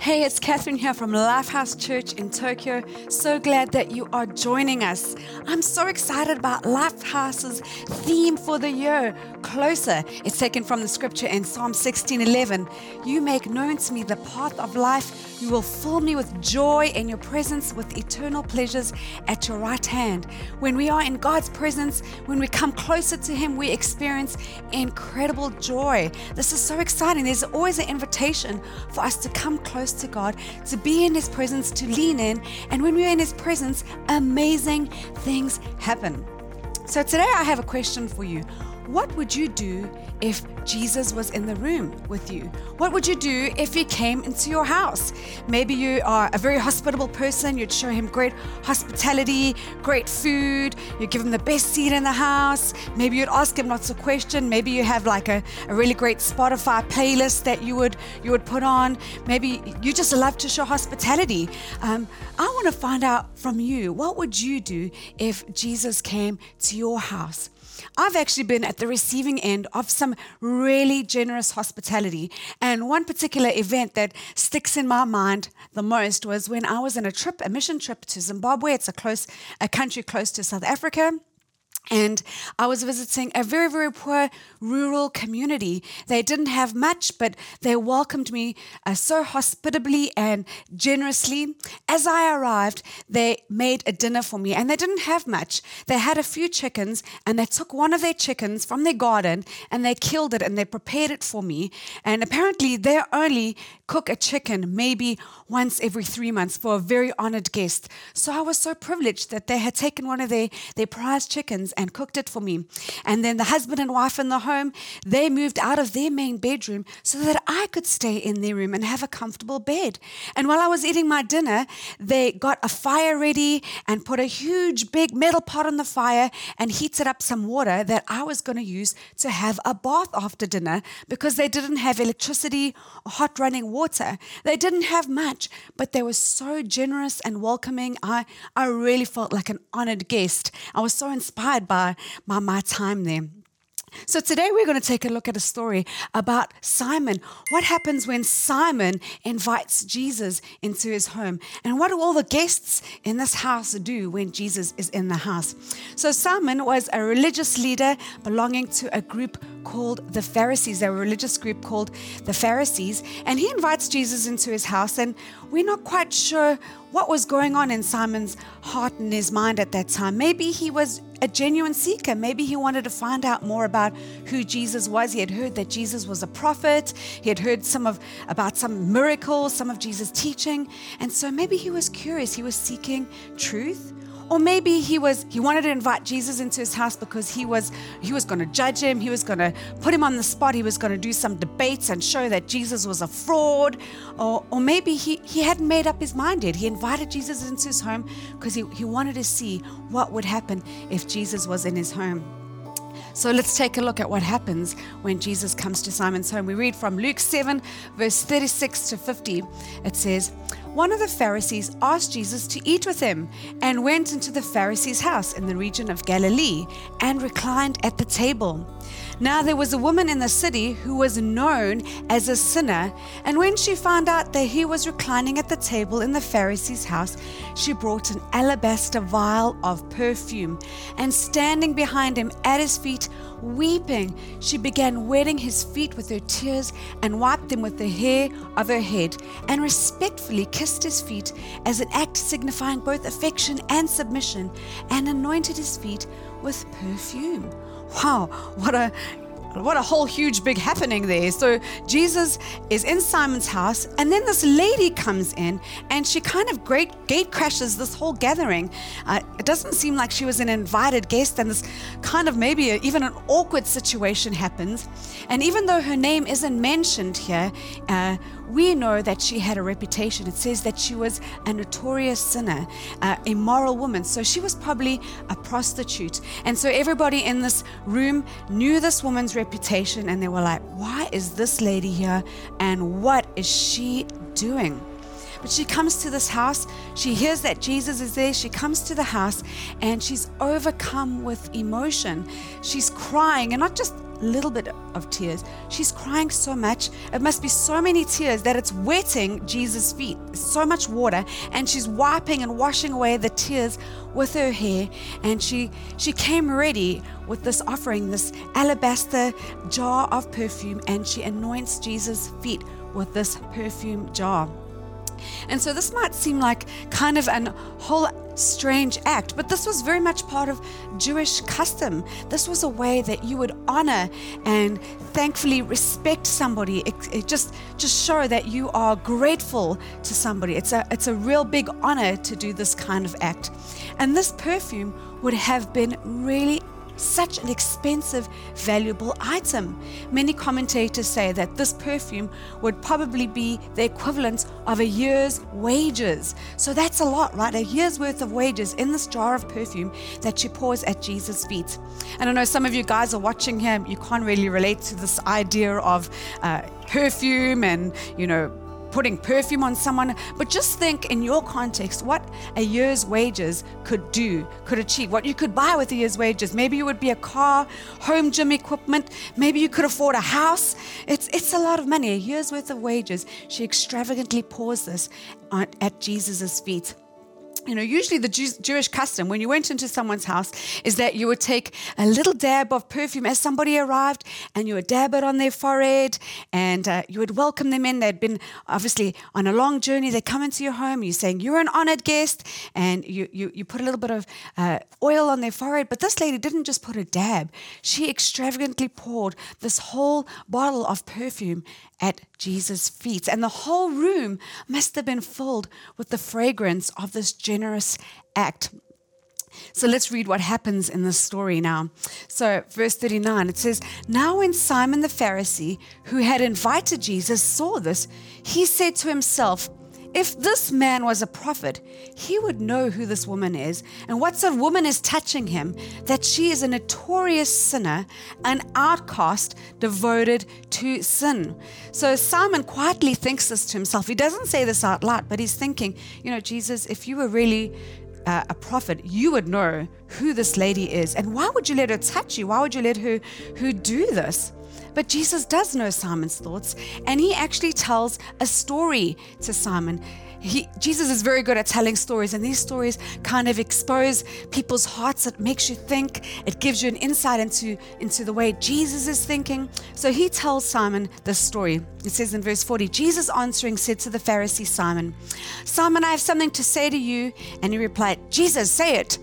Hey, it's Catherine here from Lifehouse Church in Tokyo. So glad that you are joining us. I'm so excited about Lifehouse's theme for the year, Closer. It's taken from the scripture in Psalm 16:11. You make known to me the path of life. You will fill me with joy in your presence, with eternal pleasures at your right hand. When we are in God's presence, when we come closer to Him, we experience incredible joy. This is so exciting. There's always an invitation for us to come close to God, to be in His presence, to lean in. And when we're in His presence, amazing things happen. So today I have a question for you. What would you do if Jesus was in the room with you? What would you do if he came into your house? Maybe you are a very hospitable person, you'd show him great hospitality, great food, you'd give him the best seat in the house. Maybe you'd ask him lots of questions. Maybe you have like a, a really great Spotify playlist that you would you would put on. Maybe you just love to show hospitality. Um, I want to find out from you, what would you do if Jesus came to your house? I've actually been at the receiving end of some really generous hospitality. And one particular event that sticks in my mind the most was when I was on a trip, a mission trip to Zimbabwe. It's a close, a country close to South Africa. And I was visiting a very, very poor rural community. They didn't have much, but they welcomed me uh, so hospitably and generously. As I arrived, they made a dinner for me, and they didn't have much. They had a few chickens, and they took one of their chickens from their garden and they killed it and they prepared it for me. And apparently, they only cook a chicken maybe once every three months for a very honored guest. So I was so privileged that they had taken one of their, their prized chickens and cooked it for me. And then the husband and wife in the home, they moved out of their main bedroom so that I could stay in their room and have a comfortable bed. And while I was eating my dinner, they got a fire ready and put a huge big metal pot on the fire and heated up some water that I was going to use to have a bath after dinner because they didn't have electricity or hot running water. They didn't have much, but they were so generous and welcoming. I, I really felt like an honored guest. I was so inspired by, my time there. So, today we're going to take a look at a story about Simon. What happens when Simon invites Jesus into his home? And what do all the guests in this house do when Jesus is in the house? So, Simon was a religious leader belonging to a group called the Pharisees. A religious group called the Pharisees. And he invites Jesus into his house. And we're not quite sure what was going on in Simon's heart and his mind at that time. Maybe he was a genuine seeker. Maybe he wanted to find out more about who Jesus was. He had heard that Jesus was a prophet. He had heard some of about some miracles, some of Jesus' teaching. And so maybe he was curious. He was seeking truth. Or maybe he was he wanted to invite Jesus into his house because he was he was going to judge him, he was going to put him on the spot, he was going to do some debates and show that Jesus was a fraud. Or, or maybe he, he hadn't made up his mind yet. He invited Jesus into his home because he, he wanted to see what would happen if Jesus was in his home. So let's take a look at what happens when Jesus comes to Simon's home. We read from Luke 7, verse 36 to 50. It says, one of the Pharisees asked Jesus to eat with him and went into the Pharisee's house in the region of Galilee and reclined at the table. Now there was a woman in the city who was known as a sinner, and when she found out that he was reclining at the table in the Pharisee's house, she brought an alabaster vial of perfume, and standing behind him at his feet, weeping, she began wetting his feet with her tears and wiped them with the hair of her head, and respectfully kissed his feet as an act signifying both affection and submission, and anointed his feet with perfume. Wow, what a what a whole huge big happening there. So Jesus is in Simon's house, and then this lady comes in and she kind of great gate crashes this whole gathering. Uh, it doesn't seem like she was an invited guest, and this kind of maybe a, even an awkward situation happens. And even though her name isn't mentioned here, uh, we know that she had a reputation. It says that she was a notorious sinner, uh, a moral woman. So she was probably a prostitute. And so everybody in this room knew this woman's reputation and they were like, why is this lady here and what is she doing? But she comes to this house. She hears that Jesus is there. She comes to the house and she's overcome with emotion. She's crying, and not just little bit of tears. She's crying so much. It must be so many tears that it's wetting Jesus' feet. So much water. And she's wiping and washing away the tears with her hair. And she she came ready with this offering, this alabaster jar of perfume, and she anoints Jesus' feet with this perfume jar. And so this might seem like kind of an whole strange act, but this was very much part of Jewish custom. This was a way that you would honor and thankfully respect somebody. It, it, just just show that you are grateful to somebody. It's a it's a real big honor to do this kind of act. And this perfume would have been really such an expensive, valuable item. Many commentators say that this perfume would probably be the equivalent of a year's wages. So that's a lot, right? A year's worth of wages in this jar of perfume that she pours at Jesus' feet. And I know some of you guys are watching here, you can't really relate to this idea of uh, perfume and, you know, putting perfume on someone, but just think in your context what a year's wages could do, could achieve, what you could buy with a year's wages. Maybe it would be a car, home gym equipment, maybe you could afford a house. It's, it's a lot of money, a year's worth of wages. She extravagantly pours this at Jesus' feet you know, usually the Jew- Jewish custom when you went into someone's house is that you would take a little dab of perfume as somebody arrived and you would dab it on their forehead and uh, you would welcome them in. They'd been obviously on a long journey. They come into your home. You're saying you're an honored guest and you, you, you put a little bit of uh, oil on their forehead. But this lady didn't just put a dab, she extravagantly poured this whole bottle of perfume at Jesus' feet. And the whole room must have been filled with the fragrance of this generous act. So let's read what happens in this story now. So, verse 39, it says, Now when Simon the Pharisee, who had invited Jesus, saw this, he said to himself, if this man was a prophet, he would know who this woman is and what sort of woman is touching him, that she is a notorious sinner, an outcast devoted to sin. So Simon quietly thinks this to himself. He doesn't say this out loud, but he's thinking, you know, Jesus, if you were really uh, a prophet, you would know who this lady is. And why would you let her touch you? Why would you let her who do this? But Jesus does know Simon's thoughts, and he actually tells a story to Simon. He, Jesus is very good at telling stories, and these stories kind of expose people's hearts. It makes you think. It gives you an insight into, into the way Jesus is thinking. So he tells Simon this story. It says in verse 40 Jesus answering said to the Pharisee Simon, Simon, I have something to say to you. And he replied, Jesus, say it.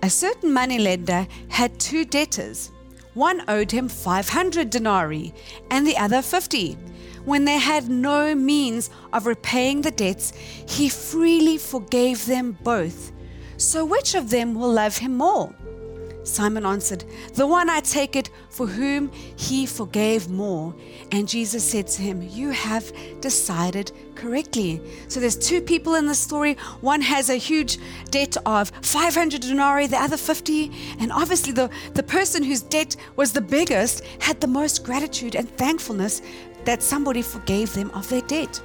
A certain moneylender had two debtors. One owed him 500 denarii and the other 50. When they had no means of repaying the debts, he freely forgave them both. So which of them will love him more? Simon answered, The one I take it for whom he forgave more. And Jesus said to him, You have decided correctly. So there's two people in the story. One has a huge debt of 500 denarii, the other 50. And obviously, the, the person whose debt was the biggest had the most gratitude and thankfulness that somebody forgave them of their debt.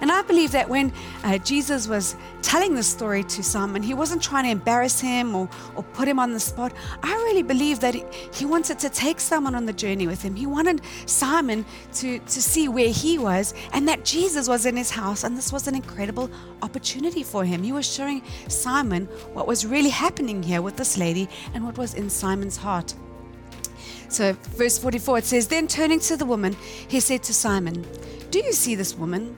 And I believe that when uh, Jesus was telling this story to Simon, he wasn't trying to embarrass him or, or put him on the spot. I really believe that he, he wanted to take someone on the journey with him. He wanted Simon to, to see where he was and that Jesus was in his house. And this was an incredible opportunity for him. He was showing Simon what was really happening here with this lady and what was in Simon's heart. So, verse 44, it says, Then turning to the woman, he said to Simon, Do you see this woman?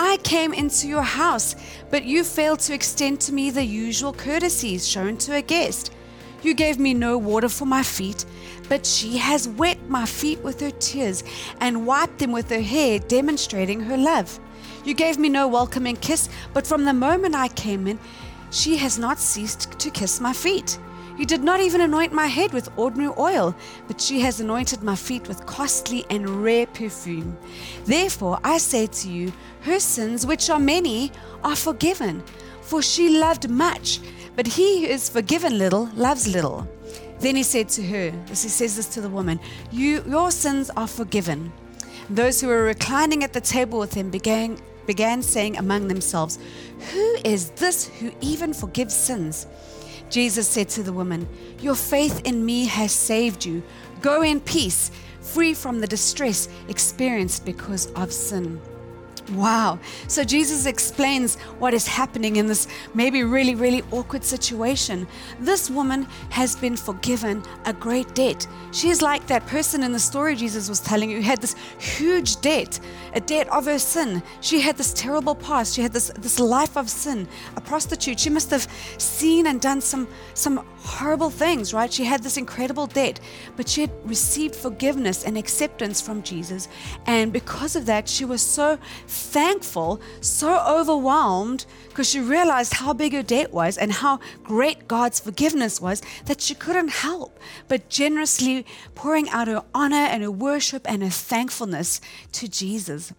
I came into your house, but you failed to extend to me the usual courtesies shown to a guest. You gave me no water for my feet, but she has wet my feet with her tears and wiped them with her hair, demonstrating her love. You gave me no welcoming kiss, but from the moment I came in, she has not ceased to kiss my feet. You did not even anoint my head with ordinary oil, but she has anointed my feet with costly and rare perfume. Therefore, I say to you, her sins, which are many, are forgiven, for she loved much, but he who is forgiven little loves little. Then he said to her, as he says this to the woman, you, Your sins are forgiven. Those who were reclining at the table with him began, began saying among themselves, Who is this who even forgives sins? Jesus said to the woman, Your faith in me has saved you. Go in peace free from the distress experienced because of sin. Wow. So Jesus explains what is happening in this maybe really, really awkward situation. This woman has been forgiven a great debt. She is like that person in the story Jesus was telling you who had this huge debt, a debt of her sin. She had this terrible past. She had this, this life of sin, a prostitute. She must have seen and done some, some horrible things, right? She had this incredible debt, but she had received forgiveness and acceptance from Jesus. And because of that, she was so thankful, so overwhelmed, because she realized how big her debt was and how great God's forgiveness was that she couldn't help but generously pouring out her honor and her worship and her thankfulness to Jesus.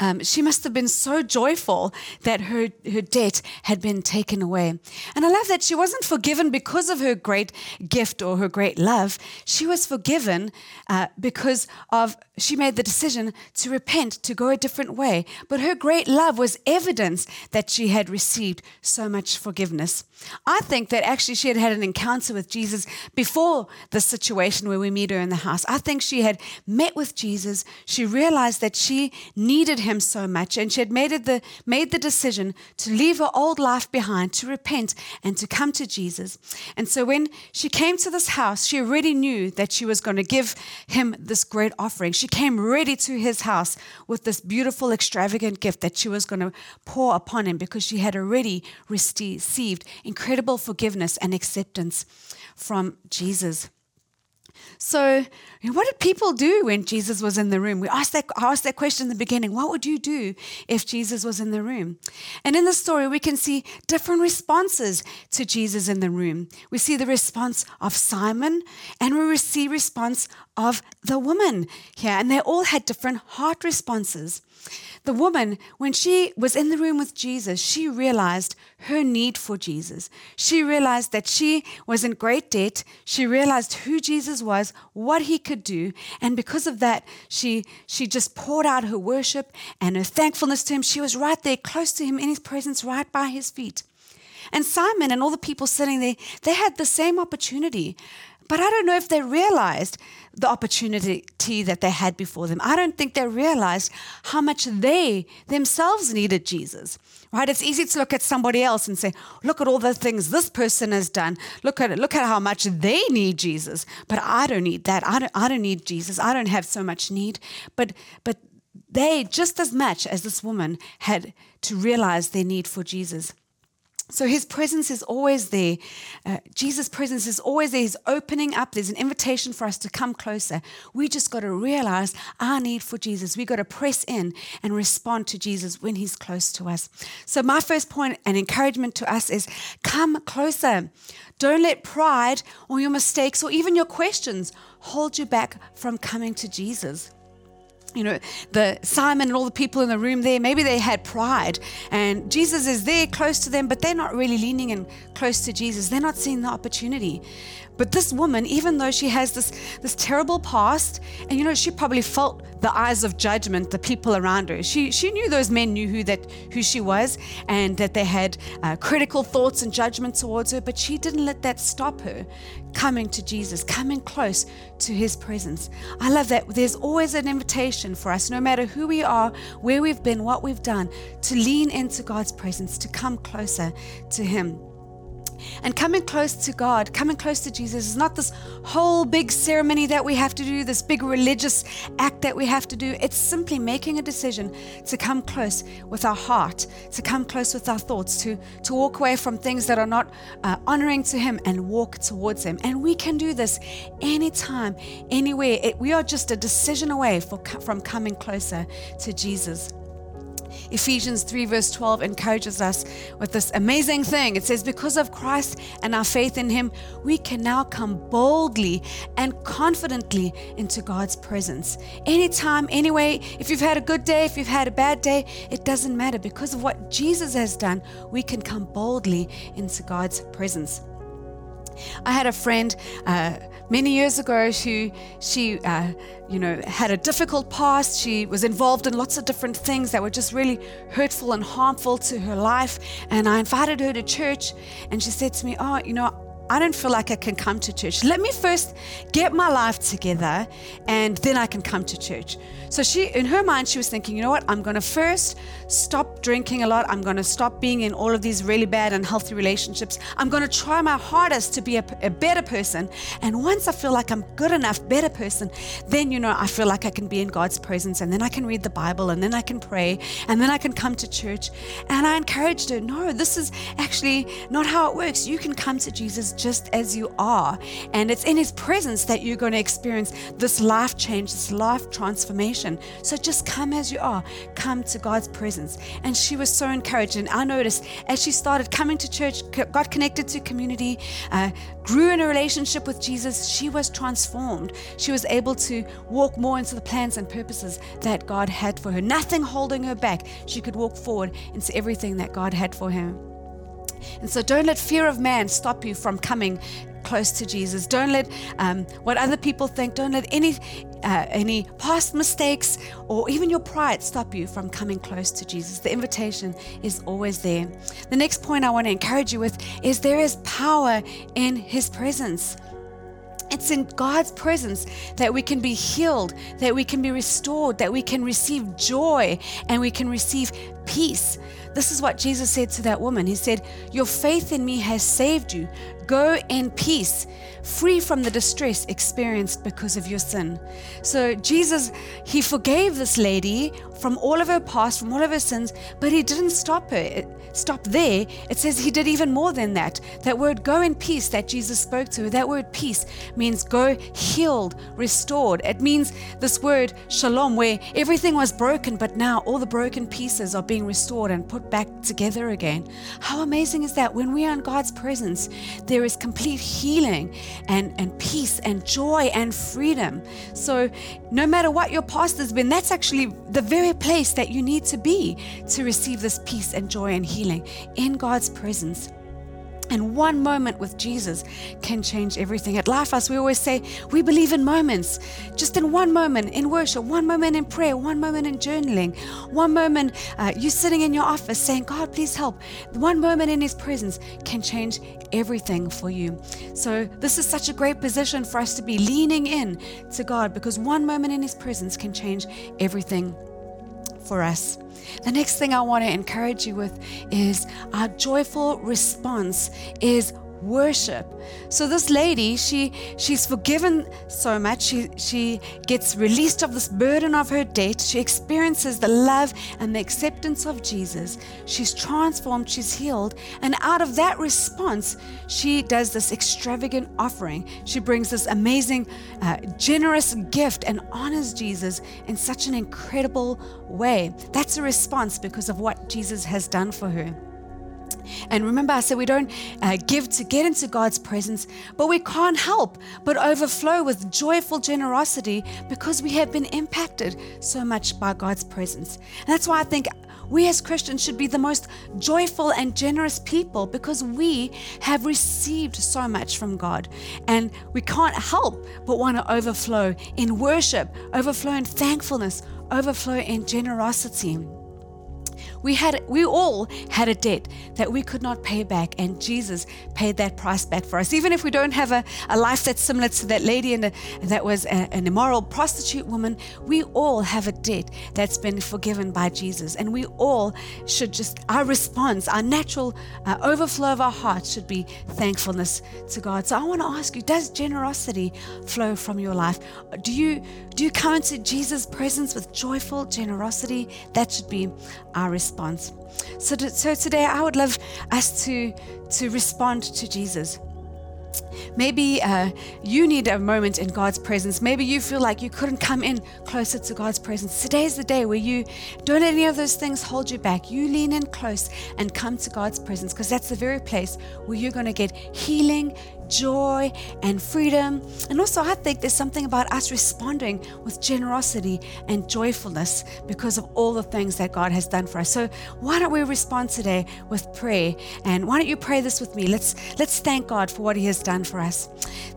Um, she must have been so joyful that her, her debt had been taken away. And I love that she wasn't forgiven because of her great gift or her great love. She was forgiven uh, because of she made the decision to repent, to go a different way. But her great love was evidence that she had received so much forgiveness. I think that actually she had had an encounter with Jesus before the situation where we meet her in the house. I think she had met with Jesus. She realized that she needed him so much and she had made, the, made the decision to leave her old life behind, to repent and to come to Jesus. And so when she came to this house, she already knew that she was going to give him this great offering. She came ready to his house with this beautiful, extravagant gift that she was going to pour upon him because she had already received incredible forgiveness and acceptance from Jesus. So, what did people do when Jesus was in the room? We asked that, I asked that question in the beginning. What would you do if Jesus was in the room? And in the story, we can see different responses to Jesus in the room. We see the response of Simon, and we see response of the woman here, and they all had different heart responses. The woman, when she was in the room with Jesus, she realized her need for Jesus. She realized that she was in great debt. She realized who Jesus was, what he could do, and because of that, she she just poured out her worship and her thankfulness to him. She was right there close to him in his presence right by his feet. And Simon and all the people sitting there, they had the same opportunity. But I don't know if they realized the opportunity that they had before them. I don't think they realized how much they themselves needed Jesus. Right? It's easy to look at somebody else and say, look at all the things this person has done. Look at it. Look at how much they need Jesus. But I don't need that. I don't, I don't need Jesus. I don't have so much need. But but they, just as much as this woman, had to realize their need for Jesus. So his presence is always there. Uh, Jesus' presence is always there. He's opening up. There's an invitation for us to come closer. We just got to realize our need for Jesus. We got to press in and respond to Jesus when he's close to us. So my first point and encouragement to us is come closer. Don't let pride or your mistakes or even your questions hold you back from coming to Jesus you know, the Simon and all the people in the room there, maybe they had pride and Jesus is there close to them, but they're not really leaning in close to Jesus. They're not seeing the opportunity. But this woman, even though she has this, this terrible past, and you know, she probably felt the eyes of judgment, the people around her. She, she knew those men knew who that who she was and that they had uh, critical thoughts and judgment towards her, but she didn't let that stop her coming to Jesus, coming close to his presence. I love that there's always an invitation for us, no matter who we are, where we've been, what we've done, to lean into God's presence, to come closer to him. And coming close to God, coming close to Jesus is not this whole big ceremony that we have to do, this big religious act that we have to do. It's simply making a decision to come close with our heart, to come close with our thoughts, to, to walk away from things that are not uh, honoring to Him and walk towards Him. And we can do this anytime, anywhere. It, we are just a decision away for, from coming closer to Jesus. Ephesians 3, verse 12, encourages us with this amazing thing. It says, Because of Christ and our faith in Him, we can now come boldly and confidently into God's presence. Anytime, anyway, if you've had a good day, if you've had a bad day, it doesn't matter. Because of what Jesus has done, we can come boldly into God's presence. I had a friend uh, many years ago who she, uh, you know, had a difficult past. She was involved in lots of different things that were just really hurtful and harmful to her life. And I invited her to church, and she said to me, "Oh, you know." I don't feel like I can come to church. Let me first get my life together and then I can come to church. So she, in her mind, she was thinking, you know what? I'm going to first stop drinking a lot. I'm going to stop being in all of these really bad, and unhealthy relationships. I'm going to try my hardest to be a, a better person. And once I feel like I'm good enough, better person, then, you know, I feel like I can be in God's presence and then I can read the Bible and then I can pray and then I can come to church. And I encouraged her, no, this is actually not how it works. You can come to Jesus just as you are. And it's in his presence that you're going to experience this life change, this life transformation. So just come as you are, come to God's presence. And she was so encouraged. And I noticed as she started coming to church, got connected to community, uh, grew in a relationship with Jesus, she was transformed. She was able to walk more into the plans and purposes that God had for her. Nothing holding her back. She could walk forward into everything that God had for her. And so don't let fear of man stop you from coming close to Jesus. Don't let um, what other people think, don't let any uh, any past mistakes or even your pride stop you from coming close to Jesus. The invitation is always there. The next point I want to encourage you with is there is power in His presence. It's in God's presence that we can be healed, that we can be restored, that we can receive joy, and we can receive peace. This is what Jesus said to that woman. He said, Your faith in me has saved you. Go in peace, free from the distress experienced because of your sin. So, Jesus, He forgave this lady from all of her past, from all of her sins, but He didn't stop her. Stop there. It says He did even more than that. That word go in peace that Jesus spoke to her, that word peace means go healed, restored. It means this word shalom, where everything was broken, but now all the broken pieces are being restored and put back together again. How amazing is that? When we are in God's presence, there there is complete healing and, and peace and joy and freedom. So, no matter what your past has been, that's actually the very place that you need to be to receive this peace and joy and healing in God's presence. And one moment with Jesus can change everything. At Lifehouse, we always say we believe in moments. Just in one moment in worship, one moment in prayer, one moment in journaling, one moment uh, you sitting in your office saying, God, please help. One moment in His presence can change everything for you. So, this is such a great position for us to be leaning in to God because one moment in His presence can change everything for us. The next thing I want to encourage you with is our joyful response is worship. So this lady, she she's forgiven so much. She she gets released of this burden of her debt. She experiences the love and the acceptance of Jesus. She's transformed, she's healed, and out of that response, she does this extravagant offering. She brings this amazing uh, generous gift and honors Jesus in such an incredible way. That's a response because of what Jesus has done for her. And remember, I said we don't uh, give to get into God's presence, but we can't help but overflow with joyful generosity because we have been impacted so much by God's presence. And that's why I think we as Christians should be the most joyful and generous people because we have received so much from God. And we can't help but want to overflow in worship, overflow in thankfulness, overflow in generosity. We had we all had a debt that we could not pay back, and Jesus paid that price back for us. Even if we don't have a, a life that's similar to that lady and that was a, an immoral prostitute woman, we all have a debt that's been forgiven by Jesus, and we all should just our response, our natural uh, overflow of our hearts should be thankfulness to God. So I want to ask you: Does generosity flow from your life? Do you do you come into Jesus' presence with joyful generosity? That should be our response response. So, to, so today I would love us to, to respond to Jesus. Maybe uh, you need a moment in God's presence. Maybe you feel like you couldn't come in closer to God's presence. Today is the day where you don't let any of those things hold you back. You lean in close and come to God's presence because that's the very place where you're going to get healing, joy, and freedom. And also, I think there's something about us responding with generosity and joyfulness because of all the things that God has done for us. So, why don't we respond today with prayer? And why don't you pray this with me? Let's let's thank God for what He has done for us.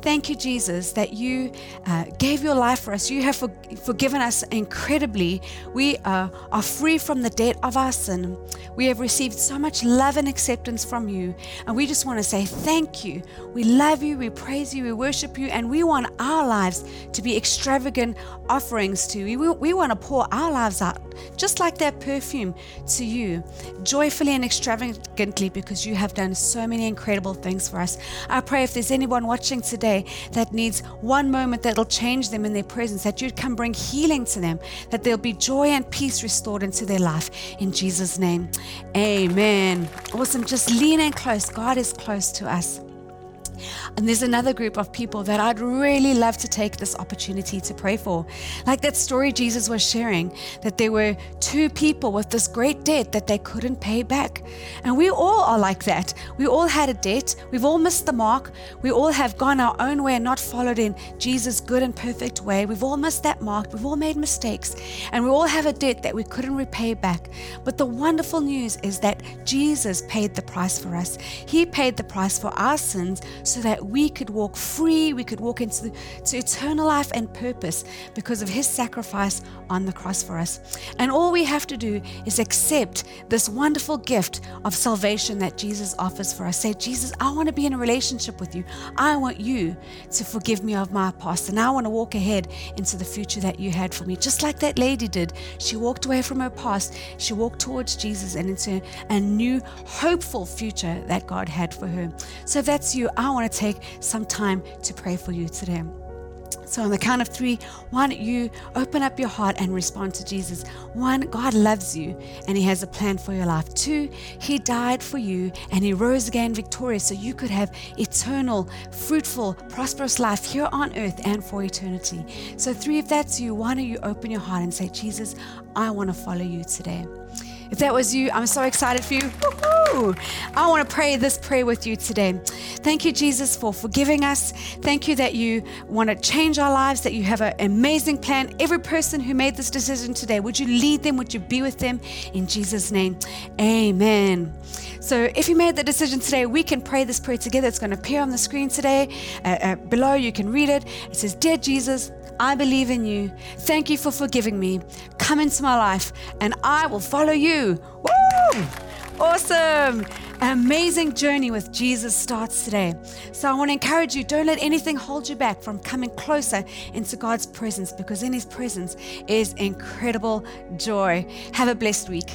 Thank you, Jesus, that you uh, gave your life for us. You have for, forgiven us incredibly. We uh, are free from the debt of our sin. We have received so much love and acceptance from you. And we just want to say thank you. We love you, we praise you, we worship you, and we want our lives to be extravagant offerings to you. We, we want to pour our lives out, just like that perfume, to you, joyfully and extravagantly, because you have done so many incredible things for us. I pray if there's anyone watching today that needs one moment that'll change them in their presence, that you'd come bring healing to them, that there'll be joy and peace restored into their life. In Jesus' name, amen. Awesome. Just lean in close. God is close to us. And there's another group of people that I'd really love to take this opportunity to pray for. Like that story Jesus was sharing, that there were two people with this great debt that they couldn't pay back. And we all are like that. We all had a debt. We've all missed the mark. We all have gone our own way and not followed in Jesus' good and perfect way. We've all missed that mark. We've all made mistakes. And we all have a debt that we couldn't repay back. But the wonderful news is that Jesus paid the price for us. He paid the price for our sins so that we could walk free, we could walk into to eternal life and purpose because of his sacrifice on the cross for us. And all we have to do is accept this wonderful gift of salvation that Jesus offers for us. Say, Jesus, I want to be in a relationship with you. I want you to forgive me of my past. And I want to walk ahead into the future that you had for me. Just like that lady did. She walked away from her past. She walked towards Jesus and into a new, hopeful future that God had for her. So if that's you, I want to take some time to pray for you today. So, on the count of three, one, you open up your heart and respond to Jesus. One, God loves you and He has a plan for your life. Two, He died for you and He rose again victorious so you could have eternal, fruitful, prosperous life here on earth and for eternity. So, three, if that's you, why don't you open your heart and say, Jesus, I want to follow you today. If that was you, I'm so excited for you. Woo-hoo! I want to pray this prayer with you today. Thank you, Jesus, for forgiving us. Thank you that you want to change our lives, that you have an amazing plan. Every person who made this decision today, would you lead them? Would you be with them? In Jesus' name, amen. So, if you made the decision today, we can pray this prayer together. It's going to appear on the screen today. Uh, uh, below, you can read it. It says, Dear Jesus, I believe in you. Thank you for forgiving me. Come into my life and I will follow you. Woo! Awesome. amazing journey with Jesus starts today. So I want to encourage you don't let anything hold you back from coming closer into God's presence because in His presence is incredible joy. Have a blessed week.